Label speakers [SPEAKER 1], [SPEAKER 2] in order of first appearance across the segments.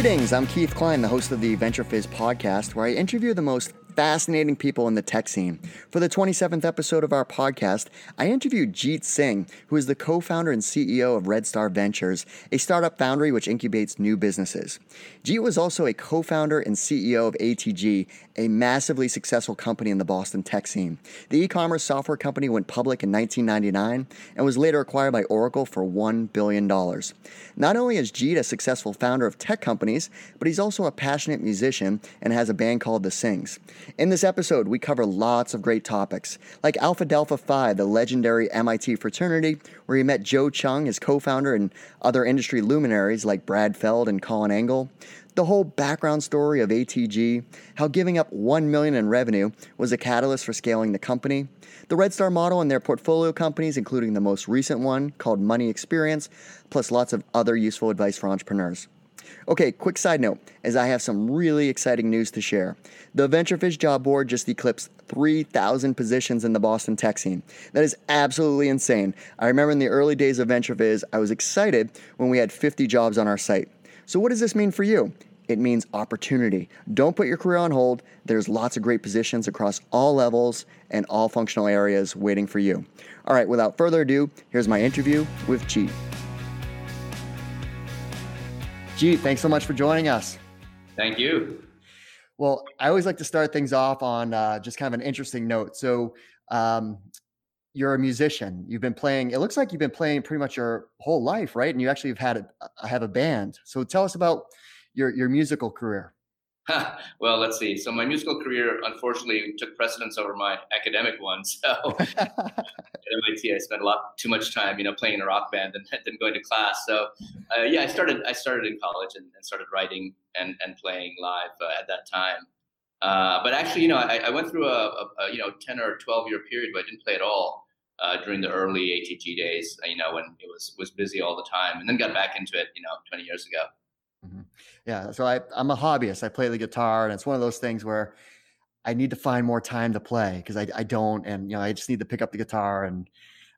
[SPEAKER 1] Greetings, I'm Keith Klein, the host of the VentureFizz podcast, where I interview the most fascinating people in the tech scene. For the 27th episode of our podcast, I interviewed Jeet Singh, who is the co founder and CEO of Redstar Ventures, a startup foundry which incubates new businesses. Jeet was also a co founder and CEO of ATG, a massively successful company in the Boston tech scene. The e commerce software company went public in 1999 and was later acquired by Oracle for $1 billion. Not only is Jeet a successful founder of tech companies, but he's also a passionate musician and has a band called The Singhs. In this episode, we cover lots of great topics, like Alpha Delta Phi, the legendary MIT fraternity, where he met Joe Chung, his co founder, and other industry luminaries like Brad Feld and Colin Angle, the whole background story of ATG, how giving up 1 million in revenue was a catalyst for scaling the company, the Redstar model and their portfolio companies, including the most recent one called Money Experience, plus lots of other useful advice for entrepreneurs. Okay, quick side note, as I have some really exciting news to share. The VentureFizz job board just eclipsed 3,000 positions in the Boston tech scene. That is absolutely insane. I remember in the early days of VentureFizz, I was excited when we had 50 jobs on our site. So, what does this mean for you? It means opportunity. Don't put your career on hold. There's lots of great positions across all levels and all functional areas waiting for you. All right, without further ado, here's my interview with Jeet. Jeet, thanks so much for joining us.
[SPEAKER 2] Thank you.
[SPEAKER 1] Well, I always like to start things off on uh, just kind of an interesting note. So, um, you're a musician. You've been playing. It looks like you've been playing pretty much your whole life, right? And you actually have had a have a band. So, tell us about your your musical career.
[SPEAKER 2] well, let's see. So my musical career, unfortunately, took precedence over my academic one. So at MIT, I spent a lot too much time, you know, playing in a rock band and then going to class. So uh, yeah, I started I started in college and, and started writing and, and playing live uh, at that time. Uh, but actually, you know, I, I went through a, a, a, you know 10 or 12 year period where I didn't play at all uh, during the early ATG days. You know, when it was was busy all the time, and then got back into it. You know, 20 years ago.
[SPEAKER 1] Mm-hmm. Yeah, so I, I'm a hobbyist. I play the guitar, and it's one of those things where I need to find more time to play because I, I don't, and you know, I just need to pick up the guitar and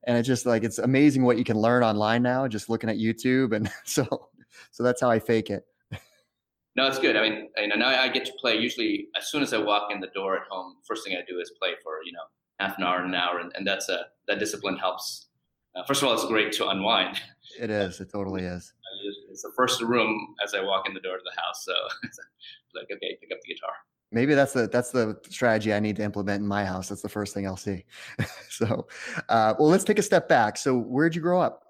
[SPEAKER 1] and it's just like it's amazing what you can learn online now just looking at YouTube, and so so that's how I fake it.
[SPEAKER 2] No, it's good. I mean, you know, now I get to play. Usually, as soon as I walk in the door at home, first thing I do is play for you know half an hour, an hour, and, and that's a that discipline helps. Uh, first of all, it's great to unwind.
[SPEAKER 1] It is. It totally is
[SPEAKER 2] it's the first room as I walk in the door to the house. So like, okay, pick up the guitar.
[SPEAKER 1] Maybe that's the that's the strategy I need to implement in my house. That's the first thing I'll see. so, uh, well, let's take a step back. So, where'd you grow up?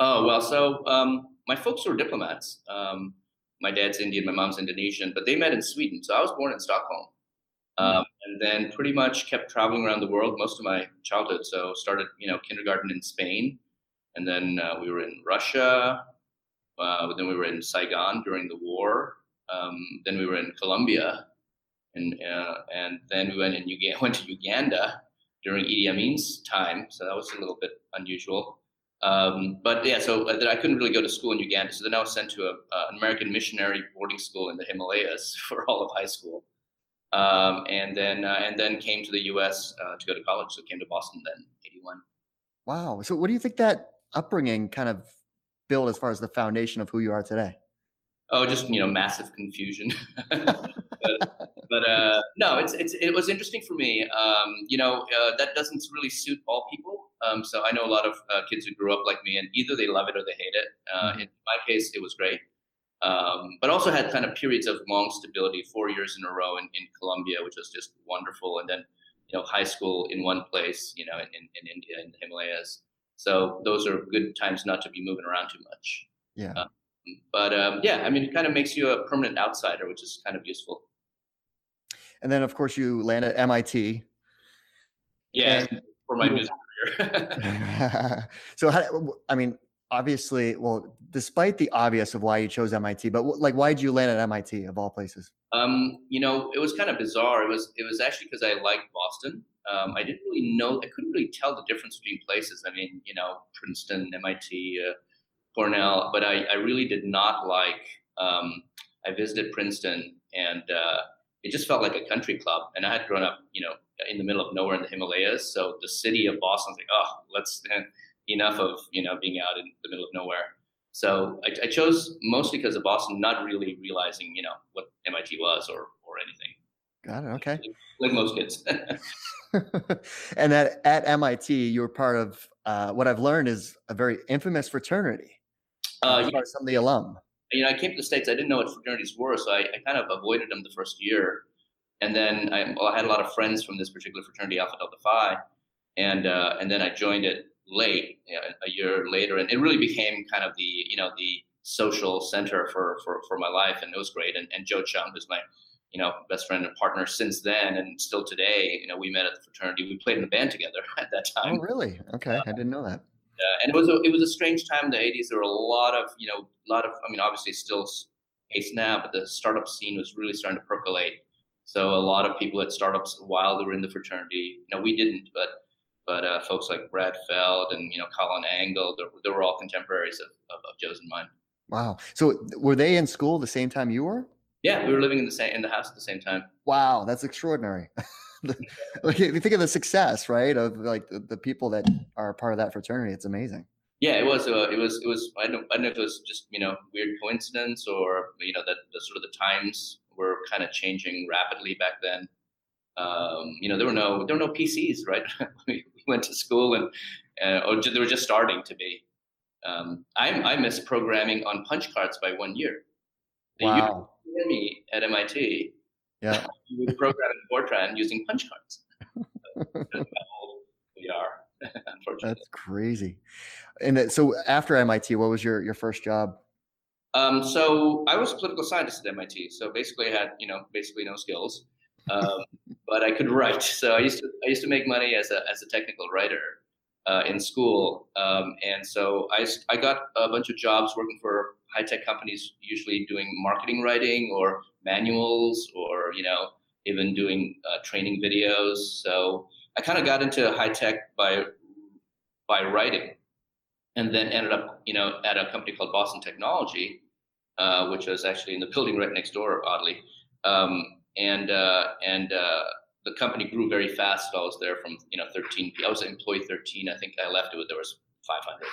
[SPEAKER 2] Oh well, so um, my folks were diplomats. Um, my dad's Indian, my mom's Indonesian, but they met in Sweden. So I was born in Stockholm, hmm. um, and then pretty much kept traveling around the world most of my childhood. So started, you know, kindergarten in Spain, and then uh, we were in Russia, uh, then we were in Saigon during the war. Um, then we were in Colombia, and uh, and then we went in Uganda, went to Uganda during Idi Amin's time. So that was a little bit unusual. Um, but yeah, so uh, I couldn't really go to school in Uganda. So then I was sent to a, uh, an American missionary boarding school in the Himalayas for all of high school. Um, and then uh, and then came to the U.S. Uh, to go to college. So came to Boston then, '81.
[SPEAKER 1] Wow. So what do you think that upbringing kind of build as far as the foundation of who you are today?
[SPEAKER 2] Oh, just you know, massive confusion. but, but uh, no, it's, it's it was interesting for me. Um, you know, uh, that doesn't really suit all people. Um, so I know a lot of uh, kids who grew up like me, and either they love it or they hate it. Uh, mm-hmm. In my case, it was great. Um, but also had kind of periods of long stability, four years in a row in, in Colombia, which was just wonderful. And then, you know, high school in one place, you know, in, in India, in the Himalayas. So those are good times not to be moving around too much.
[SPEAKER 1] Yeah. Uh,
[SPEAKER 2] but um, yeah, I mean, it kind of makes you a permanent outsider, which is kind of useful.
[SPEAKER 1] And then, of course, you land at MIT.
[SPEAKER 2] Yeah, and for my music career.
[SPEAKER 1] so, how, I mean, obviously, well, despite the obvious of why you chose MIT, but like, why did you land at MIT of all places?
[SPEAKER 2] Um, you know, it was kind of bizarre. It was it was actually because I liked Boston. Um, I didn't really know. I couldn't really tell the difference between places. I mean, you know, Princeton, MIT, uh, Cornell, but I, I really did not like. Um, I visited Princeton, and uh, it just felt like a country club. And I had grown up, you know, in the middle of nowhere in the Himalayas. So the city of Boston was like, oh, let's enough of you know being out in the middle of nowhere. so I, I, chose mostly because of Boston, not really realizing, you know, what MIT was or or anything.
[SPEAKER 1] Got it. Okay.
[SPEAKER 2] Like, most kids.
[SPEAKER 1] and at, at MIT, you were part of uh, what I've learned is a very infamous fraternity. Uh, yeah. some of the alum.
[SPEAKER 2] You know, I came to the States, I didn't know what fraternities were, so I, I kind of avoided them the first year. And then I, well, I had a lot of friends from this particular fraternity, Alpha Delta Phi, and uh, and then I joined it late, you know, a year later, and it really became kind of the you know the social center for for, for my life, and it was great. And, and Joe Chung, who's my you know best friend and partner since then, and still today, you know, we met at the fraternity. We played in a band together at that time.
[SPEAKER 1] Oh, really? Okay, uh, I didn't know that.
[SPEAKER 2] Uh, and it was a, it was a strange time in the 80s. There were a lot of you know a lot of I mean obviously still case now, but the startup scene was really starting to percolate. So a lot of people at startups while they were in the fraternity. You know, we didn't, but but uh, folks like Brad Feld and you know Colin Angle, they, they were all contemporaries of, of, of, Joe's and mine.
[SPEAKER 1] Wow. So were they in school the same time you were?
[SPEAKER 2] Yeah, we were living in the same in the house at the same time.
[SPEAKER 1] Wow, that's extraordinary. like you think of the success, right? Of like the, the, people that are part of that fraternity. It's amazing.
[SPEAKER 2] Yeah, it was. Uh, it was. It was. I don't. I don't know if it was just you know weird coincidence or you know that the sort of the times were kind of changing rapidly back then. Um, you know, there were no there were no PCs, right? we went to school and uh, or they were just starting to be. Um, I, I missed programming on punch cards by one year.
[SPEAKER 1] Wow.
[SPEAKER 2] Me at MIT.
[SPEAKER 1] Yeah.
[SPEAKER 2] we would program in Fortran using punch cards. we are, unfortunately.
[SPEAKER 1] That's crazy. And so after MIT, what was your, your first job?
[SPEAKER 2] Um, so I was a political scientist at MIT. So basically, I had you know basically no skills, um, but I could write. So I used to I used to make money as a as a technical writer uh, in school, um, and so I I got a bunch of jobs working for high tech companies, usually doing marketing writing or manuals or you know even doing uh, training videos. So I kind of got into high tech by by writing and then ended up, you know, at a company called Boston Technology, uh, which was actually in the building right next door, oddly. Um, and uh, and uh, the company grew very fast. I was there from you know 13. I was employee 13. I think I left it. There was 500.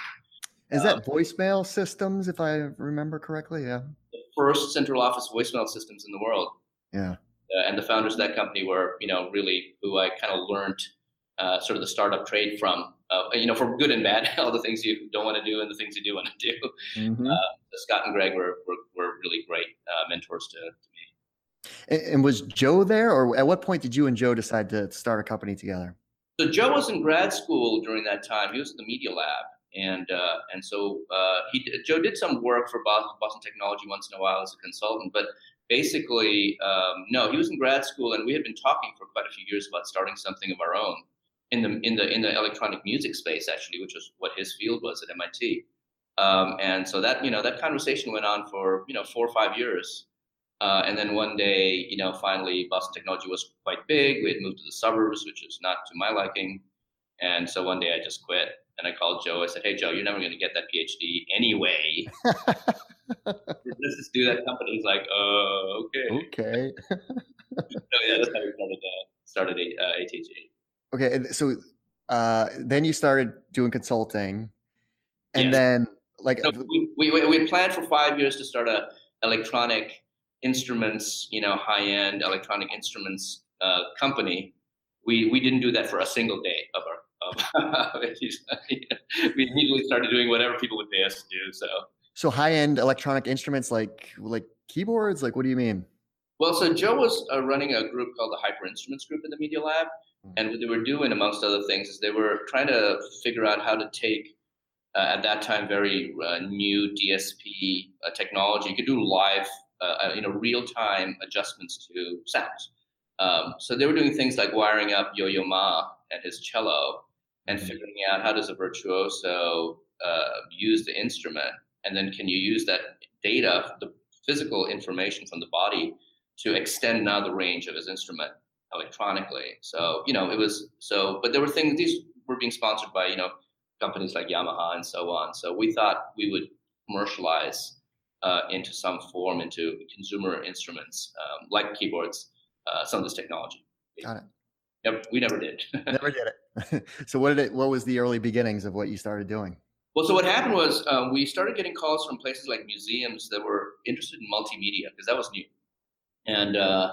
[SPEAKER 1] Is that um, voicemail systems, if I remember correctly? Yeah.
[SPEAKER 2] The first central office voicemail systems in the world.
[SPEAKER 1] Yeah.
[SPEAKER 2] Uh, and the founders of that company were, you know, really who I kind of learned uh, sort of the startup trade from uh, you know, for good and bad, all the things you don't want to do and the things you do want to do. Mm-hmm. Uh, Scott and Greg were, were, were really great uh, mentors to, to.
[SPEAKER 1] And, was Joe there, or at what point did you and Joe decide to start a company together?
[SPEAKER 2] So Joe was in grad school during that time. He was at the Media Lab, and uh, and so uh, he Joe did some work for Boston, Boston Technology once in a while as a consultant, but basically, um, no, he was in grad school, and we had been talking for quite a few years about starting something of our own in the in the in the electronic music space actually, which was what his field was at MIT. Um, and so that you know that conversation went on for you know four or five years. Uh, and then one day, you know, finally, Boston Technology was quite big. We had moved to the suburbs, which is not to my liking. And so one day I just quit and I called Joe. I said, Hey, Joe, you're never going to get that PhD anyway. Let's just do that company. He's like, Oh, okay.
[SPEAKER 1] Okay.
[SPEAKER 2] so yeah, that's how we started, uh, started uh, ATG.
[SPEAKER 1] Okay, so uh, then you started doing consulting, and then like
[SPEAKER 2] so we, we we planned for five years to start a electronic instruments, you know, high end electronic instruments uh, company. We we didn't do that for a single day of our. Of, we immediately started doing whatever people would pay us to do. So.
[SPEAKER 1] So high end electronic instruments like like keyboards, like what do you mean?
[SPEAKER 2] Well, so Joe was uh, running a group called the Hyper Instruments Group in the Media Lab, Mm. And what they were doing, amongst other things, is they were trying to figure out how to take, uh, at that time, very uh, new DSP uh, technology. You could do live, uh, uh, you know, real time adjustments to sounds. Um, so they were doing things like wiring up Yo-Yo Ma and his cello, and mm. figuring out how does a virtuoso uh, use the instrument, and then can you use that data, the physical information from the body, to extend now the range of his instrument electronically. So, you know, it was so, but there were things, these were being sponsored by, you know, companies like Yamaha and so on. So we thought we would commercialize uh, into some form into consumer instruments um, like keyboards, uh, some of this technology.
[SPEAKER 1] Got it.
[SPEAKER 2] Yep, we never did.
[SPEAKER 1] never did it. so what did it? What was the early beginnings of what you started doing?
[SPEAKER 2] Well, so what happened was um, we started getting calls from places like museums that were interested in multimedia because that was new. And uh,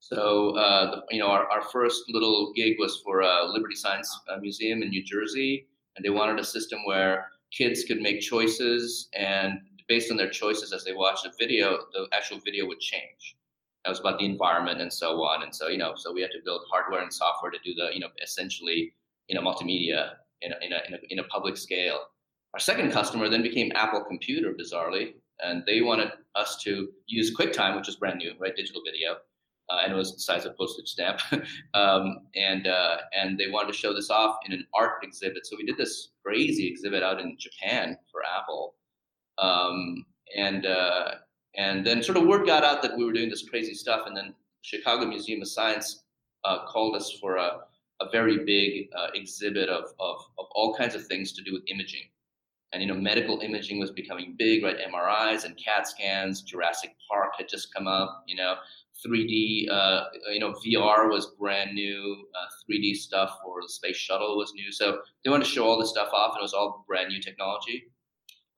[SPEAKER 2] so, uh, the, you know, our, our first little gig was for a Liberty Science uh, Museum in New Jersey, and they wanted a system where kids could make choices, and based on their choices as they watched the video, the actual video would change. That was about the environment and so on. And so, you know, so we had to build hardware and software to do the, you know, essentially, you know, multimedia in a, in a, in a, in a public scale. Our second customer then became Apple Computer, bizarrely, and they wanted us to use QuickTime, which is brand new, right, digital video, uh, and it was the size of a postage stamp, um, and uh, and they wanted to show this off in an art exhibit. So we did this crazy exhibit out in Japan for Apple, um, and uh, and then sort of word got out that we were doing this crazy stuff, and then Chicago Museum of Science uh, called us for a, a very big uh, exhibit of, of of all kinds of things to do with imaging. And you know medical imaging was becoming big right? Mris and cat scans jurassic park had just come up you know. 3d uh, you know vr was brand new uh, 3d stuff for the space shuttle was new. So they wanted to show all this stuff off and it was all brand new technology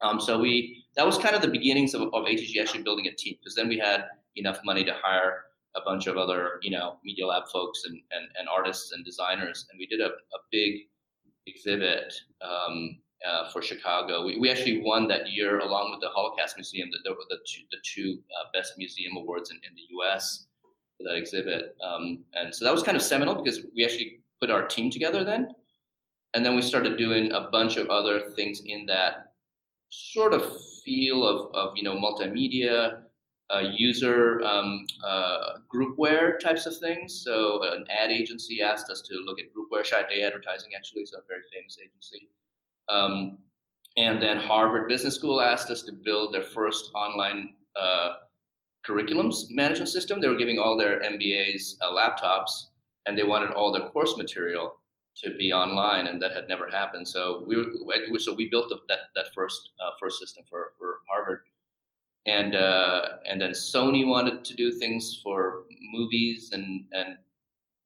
[SPEAKER 2] um, so we that was kind of the beginnings of, of atg actually building a team because then we had enough money to hire a bunch of other you know media lab folks and, and, and artists and designers and we did a, a big exhibit um, uh, for Chicago. We, we actually won that year along with the Holocaust Museum. That were the two, the two uh, best museum awards in, in the U.S. for that exhibit, um, and so that was kind of seminal because we actually put our team together then, and then we started doing a bunch of other things in that sort of feel of, of you know multimedia. Uh, user um, uh, groupware types of things. So an ad agency asked us to look at groupware, Day Advertising actually, so a very famous agency. Um, and then Harvard Business School asked us to build their first online uh, curriculums management system. They were giving all their MBAs uh, laptops, and they wanted all their course material to be online, and that had never happened. So we were, so we built the, that that first uh, first system for for Harvard, and uh, and then Sony wanted to do things for movies and and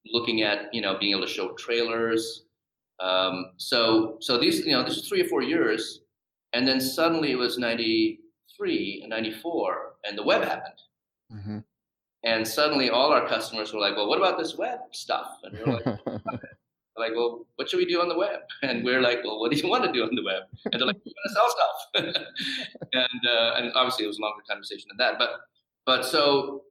[SPEAKER 2] looking at you know being able to show trailers um, so so these you know this is three or four years, and then suddenly it was ninety three and ninety four, and the web happened. Mm-hmm. And suddenly all our customers were like, "Well, what about this web stuff?" And we're like, like, "Well, what should we do on the web?" And we're like, "Well, what do you want to do on the web?" And they're like, "We want to sell stuff." and uh, and obviously it was a longer conversation than that, but but so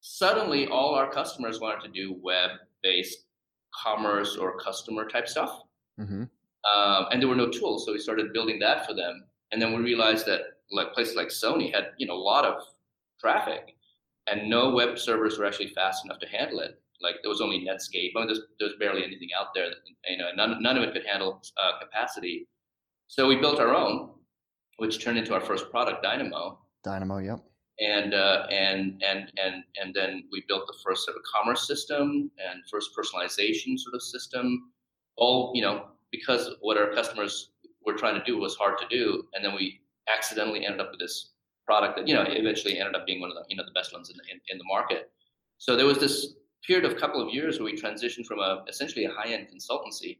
[SPEAKER 2] suddenly all our customers wanted to do web based commerce or customer type stuff. Mm-hmm. Um, and there were no tools, so we started building that for them. And then we realized that like places like Sony had you know a lot of traffic, and no web servers were actually fast enough to handle it. Like there was only Netscape. I mean, there's, there's barely anything out there. That, you know, none, none of it could handle uh, capacity. So we built our own, which turned into our first product, Dynamo.
[SPEAKER 1] Dynamo, yep
[SPEAKER 2] and uh, and and and and then we built the first sort of commerce system and first personalization sort of system. All you know because what our customers were trying to do was hard to do, and then we accidentally ended up with this product that you know eventually ended up being one of the you know the best ones in the, in, in the market. So there was this period of a couple of years where we transitioned from a essentially a high end consultancy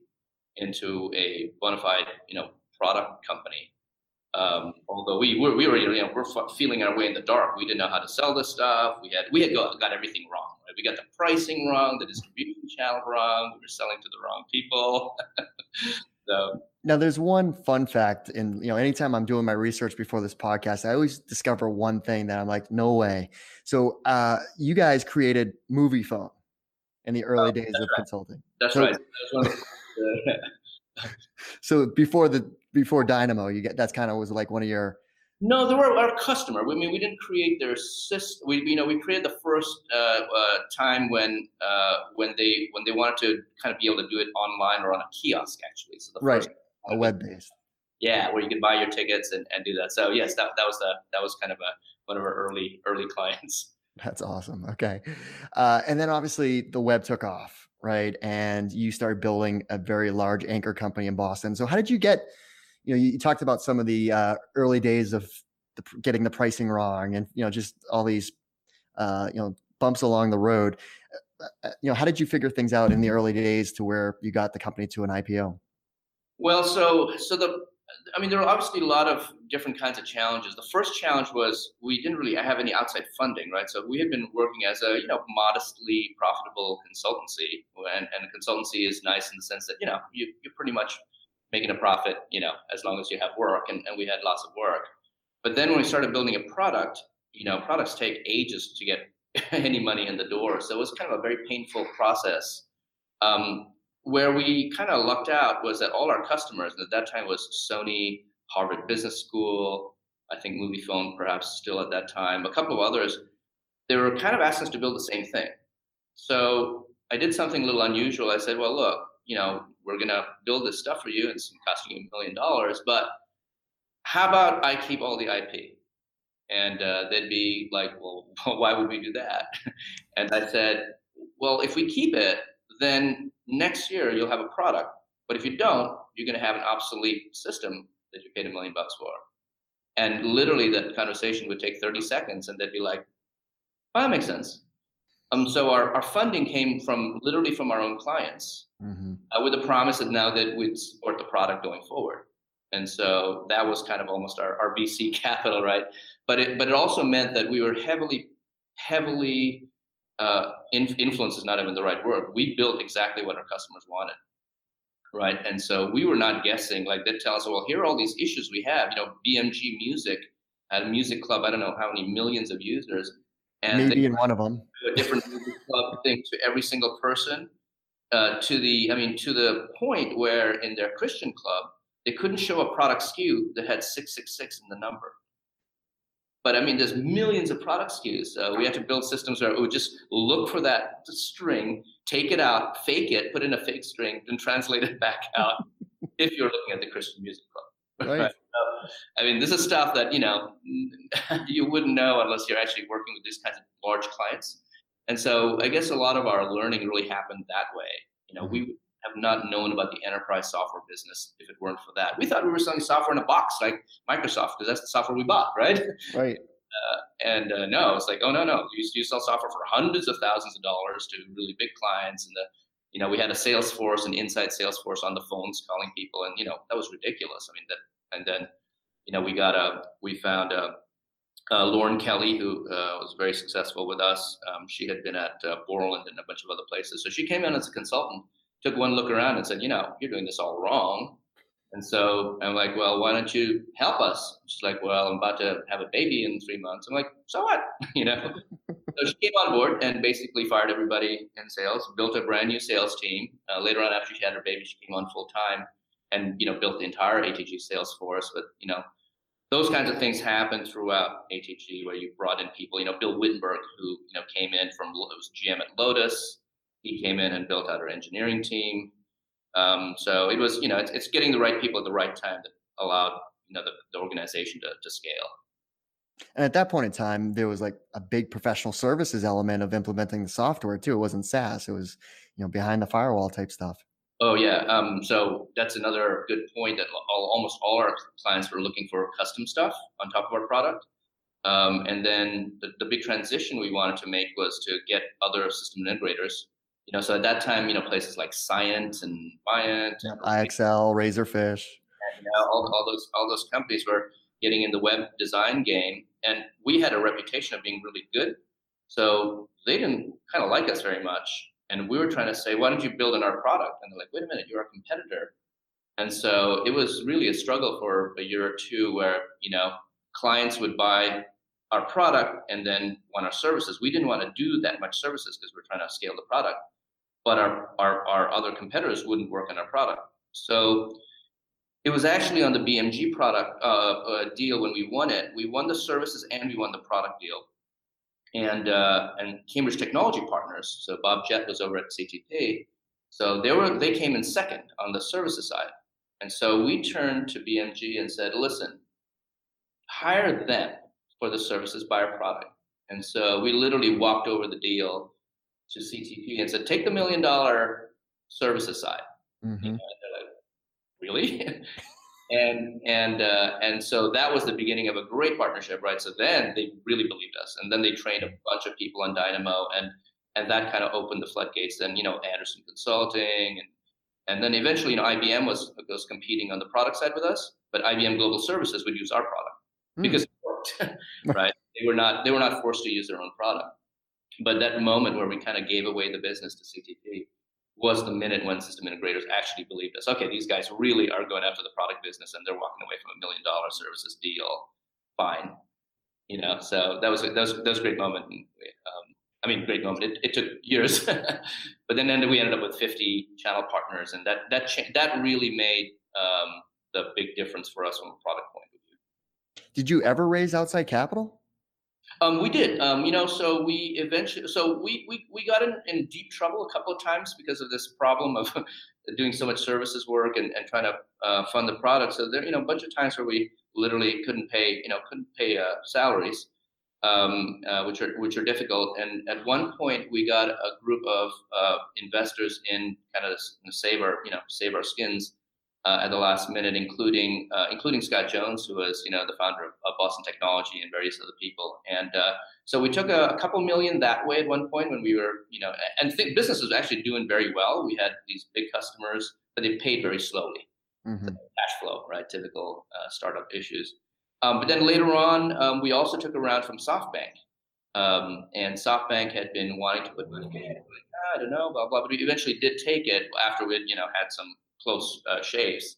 [SPEAKER 2] into a bona fide you know product company um, although we were, we were, you know, we're feeling our way in the dark. We didn't know how to sell this stuff. We had, we had got, got everything wrong. Right? We got the pricing wrong, the distribution channel wrong. We were selling to the wrong people. so
[SPEAKER 1] now there's one fun fact and you know anytime i'm doing my research before this podcast i always discover one thing that i'm like no way so uh, you guys created Moviefone in the early oh, days of
[SPEAKER 2] right.
[SPEAKER 1] consulting
[SPEAKER 2] that's
[SPEAKER 1] so,
[SPEAKER 2] right
[SPEAKER 1] so before the before Dynamo, you get that's kind of was like one of your.
[SPEAKER 2] No, they were our customer. I mean, we didn't create their system. We, you know, we created the first uh, uh, time when uh, when they when they wanted to kind of be able to do it online or on a kiosk, actually. So the
[SPEAKER 1] right,
[SPEAKER 2] first
[SPEAKER 1] a web based.
[SPEAKER 2] Yeah, where you could buy your tickets and, and do that. So yes, that, that was the that was kind of a one of our early early clients.
[SPEAKER 1] That's awesome. Okay, uh, and then obviously the web took off, right? And you started building a very large anchor company in Boston. So how did you get? you know, you, talked about some of the uh, early days of the, getting the pricing wrong, and you know, just all these, uh, you know, bumps along the road. Uh, uh, you know, how did you figure things out in the early days to where you got the company to an IPO?
[SPEAKER 2] Well, so so the I mean, there were obviously a lot of different kinds of challenges. The first challenge was we didn't really have any outside funding, right? So we had been working as a you know modestly profitable consultancy, and, and consultancy is nice in the sense that you know you, you're pretty much making a profit, you know, as long as you have work, and, and we had lots of work. But then when we started building a product, you know, products take ages to get any money in the door, so it was kind of a very painful process. Um, where we kind of lucked out was that all our customers, and at that time was Sony, Harvard Business School, I think Moviefone perhaps still at that time, a couple of others, they were kind of asking us to build the same thing. So I did something a little unusual. I said, well, look, you know, we're going to build this stuff for you and it's costing you a million dollars, but how about I keep all the IP? And uh, they'd be like, well, why would we do that? and I said, well, if we keep it, then next year you'll have a product. But if you don't, you're going to have an obsolete system that you paid a million bucks for. And literally, that conversation would take 30 seconds, and they'd be like, well, that makes sense. Um, so our, our funding came from literally from our own clients mm-hmm. uh, with the promise that now that we'd support the product going forward. And so that was kind of almost our, our VC capital, right? But it, but it also meant that we were heavily, heavily uh, influence is not even the right word. We built exactly what our customers wanted, right? And so we were not guessing. Like they'd tell us, well, here are all these issues we have. You know, BMG Music had a music club. I don't know how many millions of users,
[SPEAKER 1] and maybe in one of them,
[SPEAKER 2] a different music club thing to every single person. Uh, to the, I mean, to the point where in their Christian club, they couldn't show a product SKU that had 666 in the number. But I mean, there's millions of product SKUs. Uh, we had to build systems where we would just look for that string, take it out, fake it, put in a fake string, and translate it back out if you're looking at the Christian Music Club.
[SPEAKER 1] Right.
[SPEAKER 2] So, I mean, this is stuff that, you know, you wouldn't know unless you're actually working with these kinds of large clients. And so I guess a lot of our learning really happened that way. You know, we mm-hmm. Have not known about the enterprise software business if it weren't for that. We thought we were selling software in a box like Microsoft because that's the software we bought, right?
[SPEAKER 1] Right.
[SPEAKER 2] Uh, and uh, no, it's like, oh no, no, you, you sell software for hundreds of thousands of dollars to really big clients, and the, you know, we had a sales force, an inside sales force on the phones calling people, and you know, that was ridiculous. I mean, that, and then, you know, we got a, we found a, uh, Lauren Kelly, who uh, was very successful with us. Um, she had been at uh, Borland and a bunch of other places. So she came in as a consultant, took one look around and said, you know, you're doing this all wrong. And so I'm like, well, why don't you help us? She's like, well, I'm about to have a baby in three months. I'm like, so what? you know? so she came on board and basically fired everybody in sales, built a brand new sales team. Uh, later on, after she had her baby, she came on full time and, you know, built the entire ATG sales force. But, you know, those kinds of things happen throughout ATG where you brought in people, you know, Bill Wittenberg, who, you know, came in from, was GM at Lotus. He came in and built out our engineering team. Um, so it was, you know, it's, it's getting the right people at the right time that allowed, you know, the, the organization to, to scale.
[SPEAKER 1] And at that point in time, there was like a big professional services element of implementing the software too. It wasn't SaaS; it was, you know, behind the firewall type stuff.
[SPEAKER 2] Oh yeah. Um, so that's another good point that all, almost all our clients were looking for custom stuff on top of our product. Um, and then the, the big transition we wanted to make was to get other system integrators. You know, so at that time, you know, places like Sapient and Viant,
[SPEAKER 1] IXL, Razorfish,
[SPEAKER 2] and, you know, all, all those all those companies were getting in the web design game, and we had a reputation of being really good. So they didn't kind of like us very much. And we were trying to say, why don't you build in our product? And they're like, wait a minute, you're a competitor. And so it was really a struggle for a year or two where, you know, clients would buy our product and then want our services. We didn't want to do that much services because we're trying to scale the product. But our, our, our other competitors wouldn't work on our product. So it was actually on the BMG product uh, uh, deal when we won it. We won the services and we won the product deal and uh, and Cambridge Technology Partners. So Bob Jett was over at CTP. So they were they came in second on the services side, and so we turned to BMG and said, listen, hire them for the services buy our product. And so we literally walked over the deal to CTP and said, take the million dollar services side. Mm-hmm. You know, like, really? and and uh, and so that was the beginning of a great partnership, right? So then they really believed us, and then they trained a bunch of people on Dynamo, and and that kind of opened the floodgates. Then you know Andersen Consulting, and and then eventually you know IBM was was competing on the product side with us, but IBM Global Services would use our product mm. because it worked, right? They were not they were not forced to use their own product. But that moment where we kind of gave away the business to CTP was the minute when system integrators actually believed us. Okay, these guys really are going after the product business and they're walking away from a million dollar services deal. Fine, you know. So that was a, that was that was a great moment. Um, I mean, great moment. It, it took years, but then, then we ended up with 50 channel partners, and that that cha- that really made um, the big difference for us from a product point of view.
[SPEAKER 1] Did you ever raise outside capital?
[SPEAKER 2] Um, we did. Um, you know, so we eventually, so we we, we got in, in deep trouble a couple of times because of this problem of doing so much services work and, and trying to uh, fund the product. So there, you know, a bunch of times where we literally couldn't pay, you know, couldn't pay uh, salaries, um, uh, which are which are difficult. And at one point, we got a group of uh, investors in kind of save our, you know, save our skins uh, at the last minute, including uh, including Scott Jones, who was you know the founder of, of Boston Technology and various other people. And uh, so we took a, a, couple million that way at one point when we were you know, and th- business was actually doing very well. We had these big customers, but they paid very slowly. Mm-hmm. Cash flow, right? Typical uh, startup issues. Um, but then later on, um, we also took a round from SoftBank. Um, and SoftBank had been wanting to put money in. Like, ah, I don't know, blah blah. But we eventually did take it after we, you know, had some close uh, shaves.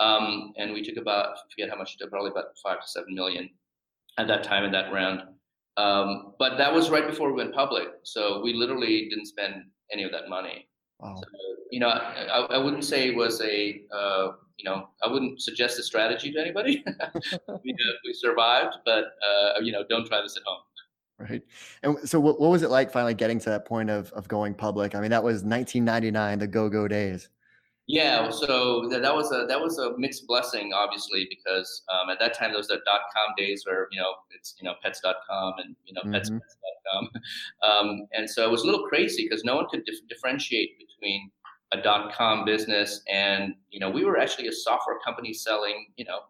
[SPEAKER 2] Um, and we took about, I forget how much, probably about five to seven million at that time in that round. Um, but that was right before we went public. So we literally didn't spend any of that money. Wow. So, you know, I, I, wouldn't say it was a, uh, you know, I wouldn't suggest a strategy to anybody. we, uh, we survived, but, uh, you know, don't try this at home.
[SPEAKER 1] Right. And so what, what was it like finally getting to that point of, of going public? I mean, that was 1999, the go-go days.
[SPEAKER 2] Yeah, so that was a that was a mixed blessing, obviously, because um, at that time those dot com days where you know it's you know pets.com and you know mm-hmm. pets.com, um, and so it was a little crazy because no one could dif- differentiate between a dot com business and you know we were actually a software company selling you know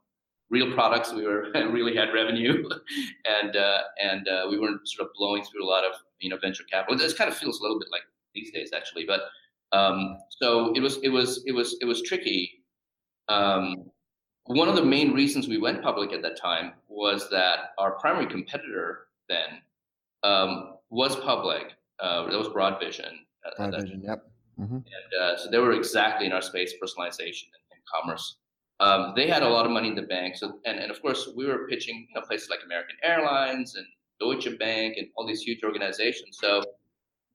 [SPEAKER 2] real products. We were really had revenue, and uh, and uh, we weren't sort of blowing through a lot of you know venture capital. This kind of feels a little bit like these days actually, but um, so it was it was it was it was tricky. Um, one of the main reasons we went public at that time was that our primary competitor then um, was public. Uh, that was Broadvision.
[SPEAKER 1] Broadvision, yep.
[SPEAKER 2] Mm-hmm. And uh, so they were exactly in our space, personalization and, and commerce. Um, they had a lot of money in the bank. So and, and of course we were pitching you know, places like American Airlines and Deutsche Bank and all these huge organizations. So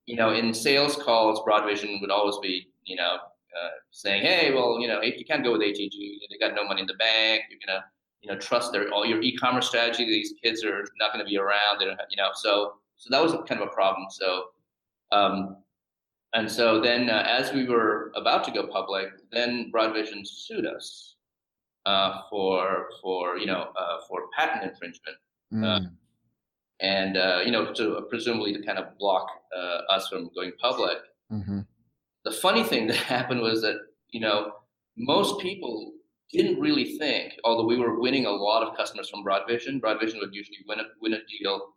[SPEAKER 2] you know, in sales calls, Broadvision would always be, you know, uh, saying, "Hey, well, you know, you can't go with ATG, they got no money in the bank. You're gonna, you know, trust their all your e-commerce strategy. These kids are not going to be around. They don't, have, you know." So, so that was kind of a problem. So, um, and so then, uh, as we were about to go public, then Broadvision sued us uh, for for you know uh, for patent infringement. Mm and uh, you know, to presumably to kind of block uh, us from going public. Mm-hmm. The funny thing that happened was that you know most people didn't really think, although we were winning a lot of customers from Broadvision. Broadvision would usually win a win a deal,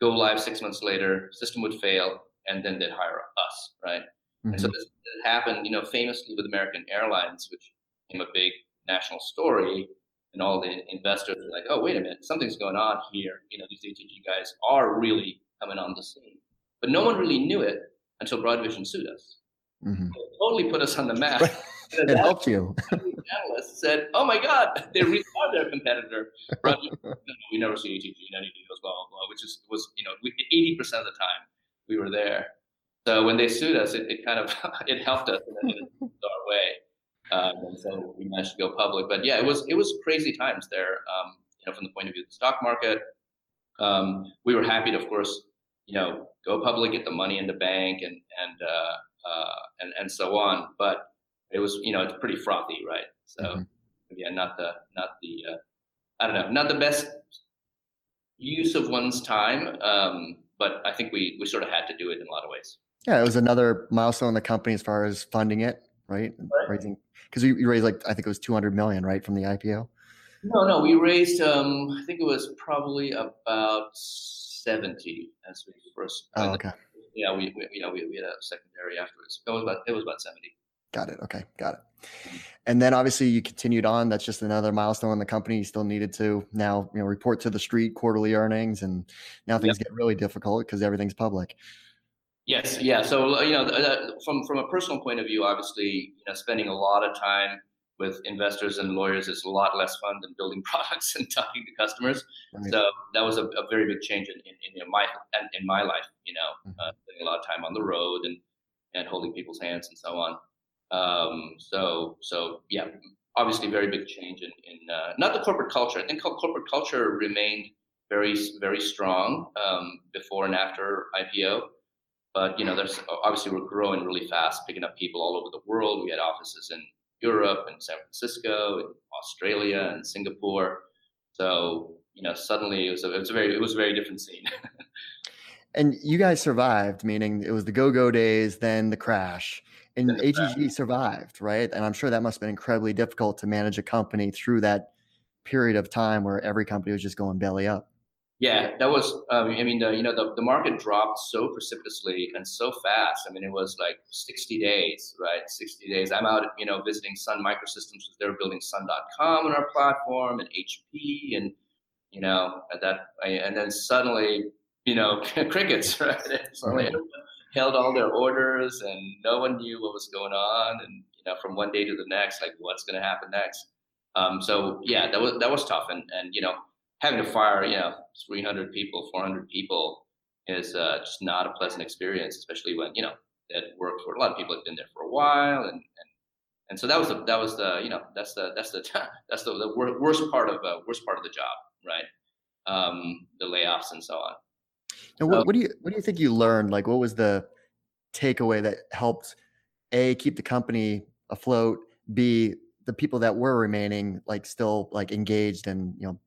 [SPEAKER 2] go live six months later, system would fail, and then they'd hire us, right? Mm-hmm. And so mm-hmm. this happened, you know, famously with American Airlines, which became a big national story and all the investors are like, oh, wait a minute, something's going on here. You know, these ATG guys are really coming on the scene. But no one really knew it until Broadvision sued us. Mm-hmm. totally put us on the map.
[SPEAKER 1] it helped you.
[SPEAKER 2] analysts said, oh my God, they really are their competitor. we never see ATG in any deals, blah, blah, blah, which is, was, you know, 80% of the time we were there. So when they sued us, it, it kind of, it helped us in a bizarre way. Um, and so we managed to go public. But yeah, it was it was crazy times there. Um, you know, from the point of view of the stock market, um, we were happy to, of course, you know, go public, get the money in the bank, and and uh, uh, and and so on. But it was you know it's pretty frothy, right? So mm-hmm. yeah, not the not the uh, I don't know, not the best use of one's time. Um, but I think we we sort of had to do it in a lot of ways.
[SPEAKER 1] Yeah, it was another milestone in the company as far as funding it, right? right. Raising because you, you raised like I think it was 200 million, right, from the IPO.
[SPEAKER 2] No, no, we raised. Um, I think it was probably about 70 as we first.
[SPEAKER 1] Oh, okay.
[SPEAKER 2] Yeah, we, we you know we, we had a secondary afterwards. It was about it was about 70.
[SPEAKER 1] Got it. Okay, got it. And then obviously you continued on. That's just another milestone in the company. You still needed to now, you know, report to the street quarterly earnings, and now things yep. get really difficult because everything's public.
[SPEAKER 2] Yes, yeah. So you know, from from a personal point of view, obviously, you know, spending a lot of time with investors and lawyers is a lot less fun than building products and talking to customers. Right. So that was a, a, very big change in, in, in my in my life. You know, mm-hmm. uh, spending a lot of time on the road and and holding people's hands and so on. Um, so so yeah, obviously very big change in, in uh, not the corporate culture. I think corporate culture remained very very strong um, before and after IPO. But you know, there's obviously we're growing really fast, picking up people all over the world. We had offices in Europe and San Francisco and Australia and Singapore. So you know, suddenly it was a, it was a very it was a very different scene.
[SPEAKER 1] and you guys survived, meaning it was the go-go days, then the crash, and the ATG crash. survived, right? And I'm sure that must have been incredibly difficult to manage a company through that period of time where every company was just going belly up.
[SPEAKER 2] Yeah, that was. Um, I mean, the, you know, the, the market dropped so precipitously and so fast. I mean, it was like 60 days, right? 60 days. I'm out, you know, visiting Sun Microsystems. They're building Sun.com on our platform and HP, and you know, at that, and then suddenly, you know, crickets, right? Suddenly held all their orders, and no one knew what was going on, and you know, from one day to the next, like what's going to happen next. Um, so yeah, that was that was tough, and and you know having to fire, you know, 300 people, 400 people is uh, just not a pleasant experience, especially when, you know, that worked for a lot of people have been there for a while. And, and, and so that was the, that was the, you know, that's the, that's the, that's the, the worst part of, uh, worst part of the job, right? Um, the layoffs and so on.
[SPEAKER 1] And what, what do you, what do you think you learned? Like, what was the takeaway that helped a keep the company afloat, b the people that were remaining like still like engaged and you know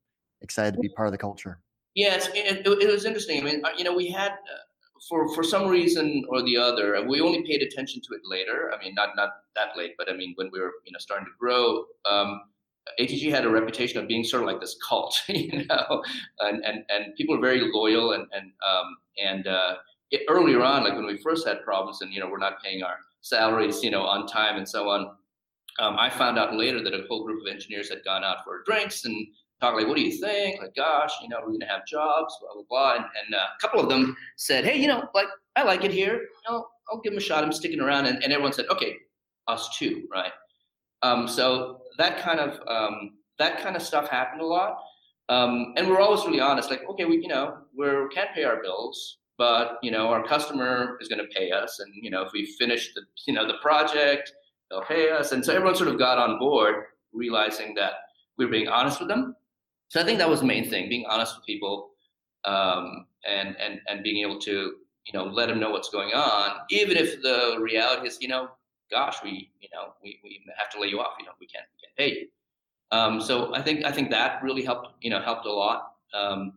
[SPEAKER 1] excited to be part of the culture?
[SPEAKER 2] Yeah, it, it, was interesting. I mean, uh, you know, we had uh, for for some reason or the other, we only paid attention to it later. I mean, not not that late, but I mean, when we were you know starting to grow. Um, ATG had a reputation of being sort of like this cult, you know, and and, and people are very loyal and and um, and uh, it, earlier on, like when we first had problems and you know we're not paying our salaries, you know, on time and so on. Um, I found out later that a whole group of engineers had gone out for drinks and talk like, what do you think? Like, gosh, you know, we're going to have jobs, blah, blah, blah. And, and uh, a couple of them said, hey, you know, like, I like it here. Know, I'll give them a shot. I'm sticking around. And, and everyone said, okay, us too, right? Um, so that kind of um, that kind of stuff happened a lot. Um, and we're always really honest, like, okay, we, you know, we can't pay our bills, but you know, our customer is going to pay us, and you know, if we finish the, you know, the project, they'll pay us. And so everyone sort of got on board, realizing that we were being honest with them, so I think that was the main thing: being honest with people, um, and and and being able to you know let them know what's going on, even if the reality is you know, gosh, we you know we, we have to lay you off. You know, we can't we can't pay you. Um, so I think I think that really helped you know helped a lot. Um,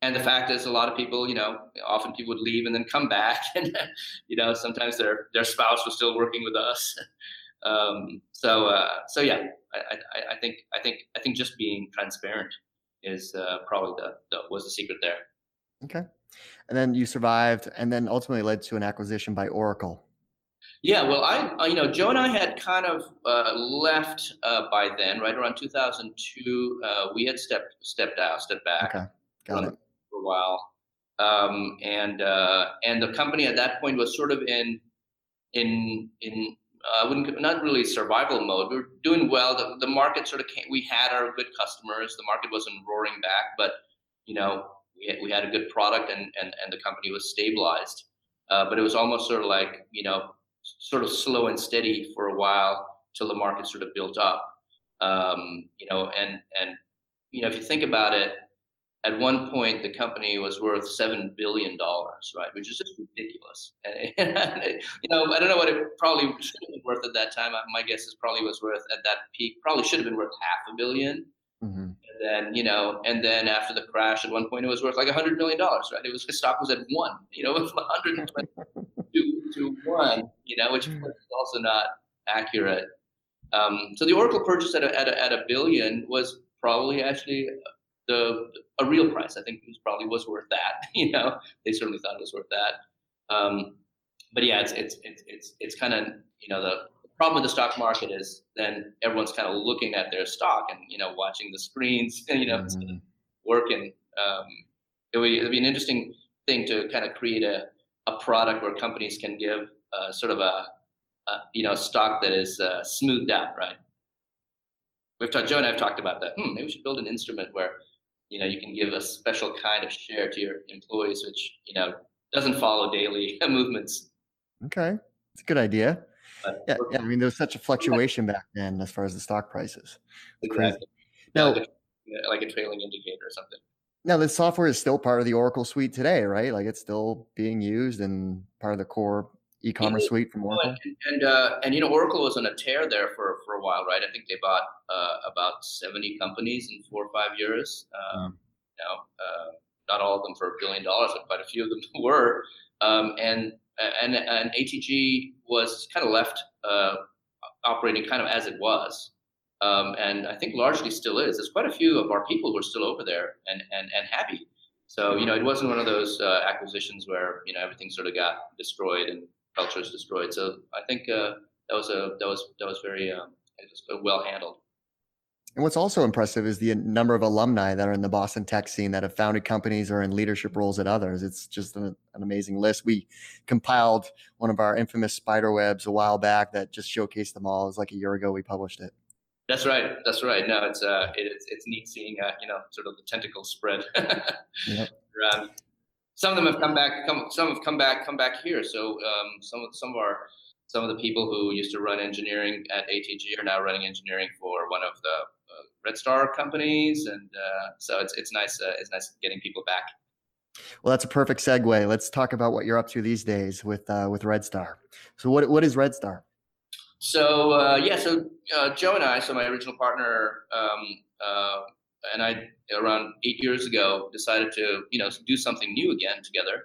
[SPEAKER 2] and the fact is, a lot of people, you know, often people would leave and then come back, and you know, sometimes their their spouse was still working with us. um, so uh, so yeah, I, I, I think I think I think just being transparent is uh, probably the, the was the secret there.
[SPEAKER 1] Okay, and then you survived, and then ultimately led to an acquisition by Oracle.
[SPEAKER 2] Yeah, well, I you know Joe and I had kind of uh, left uh, by then, right around 2002. Uh, we had stepped stepped out, stepped back,
[SPEAKER 1] okay. Got it.
[SPEAKER 2] for a while, um, and uh, and the company at that point was sort of in in in I uh, wouldn't not really survival mode. We were doing well. The, the market sort of came. We had our good customers. The market wasn't roaring back, but you know we had, we had a good product and and and the company was stabilized. Uh, but it was almost sort of like you know sort of slow and steady for a while till the market sort of built up. Um, you know, and and you know if you think about it, at one point the company was worth seven billion dollars, right? Which is just ridiculous. And, and, you know, I don't know what it probably should have been worth at that time. My guess is probably was worth at that peak probably should have been worth half a 1000000000 mm-hmm. And then you know, and then after the crash, at one point it was worth like a hundred million dollars, right? It was his stock was at one, you know, it was 120 to, to one, you know, which is also not accurate. Um, so the Oracle purchase at a, at a, at a billion was probably actually the a real price. I think it was probably was worth that. You know, they certainly thought it was worth that. Um, but yeah, it's it's it's it's, it's kind of you know the problem with the stock market is then everyone's kind of looking at their stock and you know watching the screens, and you know, mm-hmm. working. Um, it would it'd be an interesting thing to kind of create a, a product where companies can give uh, sort of a, a, you know stock that is uh, smoothed out, right? We've talked, Joe and I have talked about that. Hmm, maybe we should build an instrument where you know you can give a special kind of share to your employees, which you know doesn't follow daily movements.
[SPEAKER 1] Okay, it's a good idea. But yeah, yeah, I mean there was such a fluctuation back then as far as the stock prices.
[SPEAKER 2] Exactly. Now, like a, like a trailing indicator or something.
[SPEAKER 1] Now, the software is still part of the Oracle suite today, right? Like it's still being used and part of the core e-commerce yeah, suite from Oracle.
[SPEAKER 2] And and, uh, and, you know, Oracle was on a tear there for for a while, right? I think they bought uh, about seventy companies in four or five years. Um. You know, uh, not all of them for a billion dollars, but quite a few of them were. Um, and and and ATG was kind of left uh, operating kind of as it was. Um, and I think largely still is. There's quite a few of our people who are still over there and and and happy. So you know, it wasn't one of those uh, acquisitions where you know everything sort of got destroyed and culture is destroyed. So I think uh, that was a that was that was very um, well handled.
[SPEAKER 1] And what's also impressive is the number of alumni that are in the Boston tech scene that have founded companies or in leadership roles at others. It's just an, an amazing list. We compiled one of our infamous spider webs a while back that just showcased them all. It was like a year ago we published it.
[SPEAKER 2] That's right. That's right. No, it's uh, it, it's it's neat seeing uh, you know sort of the tentacles spread. yep. um, some of them have come back. Come, some have come back. Come back here. So um, some of some of our some of the people who used to run engineering at ATG are now running engineering for one of the uh, Redstar companies, and uh, so it's it's nice. Uh, it's nice getting people back.
[SPEAKER 1] Well, that's a perfect segue. Let's talk about what you're up to these days with uh, with Redstar. So, what what is Redstar?
[SPEAKER 2] So uh, yeah, so uh, Joe and I, so my original partner, um, uh, and I, around eight years ago, decided to you know do something new again together,